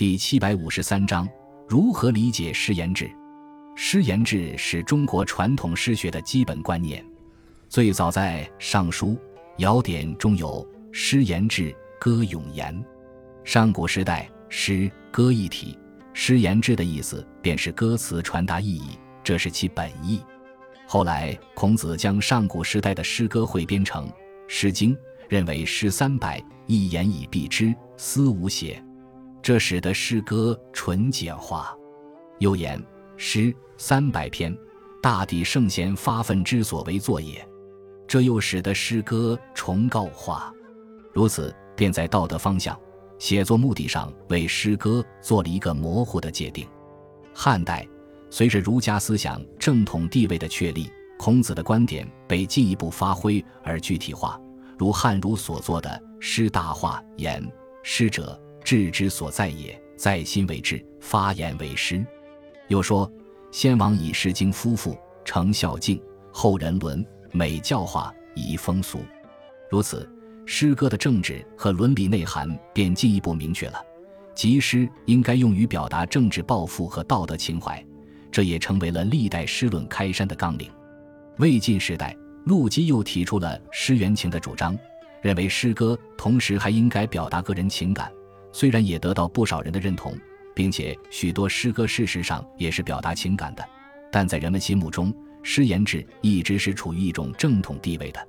第七百五十三章：如何理解诗言志？诗言志是中国传统诗学的基本观念，最早在《尚书·尧典》中有“诗言志，歌咏言”。上古时代，诗歌一体，诗言志的意思便是歌词传达意义，这是其本意。后来，孔子将上古时代的诗歌汇编成《诗经》，认为诗三百，一言以蔽之，思无邪，这使得诗歌纯简化。又言诗三百篇，大抵圣贤发愤之所为作也，这又使得诗歌崇高化。如此，便在道德方向。写作目的上为诗歌做了一个模糊的界定。汉代随着儒家思想正统地位的确立，孔子的观点被进一步发挥而具体化，如汉儒所作的《诗大化》言：“诗者，志之所在也，在心为志，发言为诗。”又说：“先王以《诗经》夫妇成孝敬，后人伦美教化，以风俗。”如此。诗歌的政治和伦理内涵便进一步明确了，即诗应该用于表达政治抱负和道德情怀，这也成为了历代诗论开山的纲领。魏晋时代，陆机又提出了诗原情的主张，认为诗歌同时还应该表达个人情感，虽然也得到不少人的认同，并且许多诗歌事实上也是表达情感的，但在人们心目中，诗言志一直是处于一种正统地位的。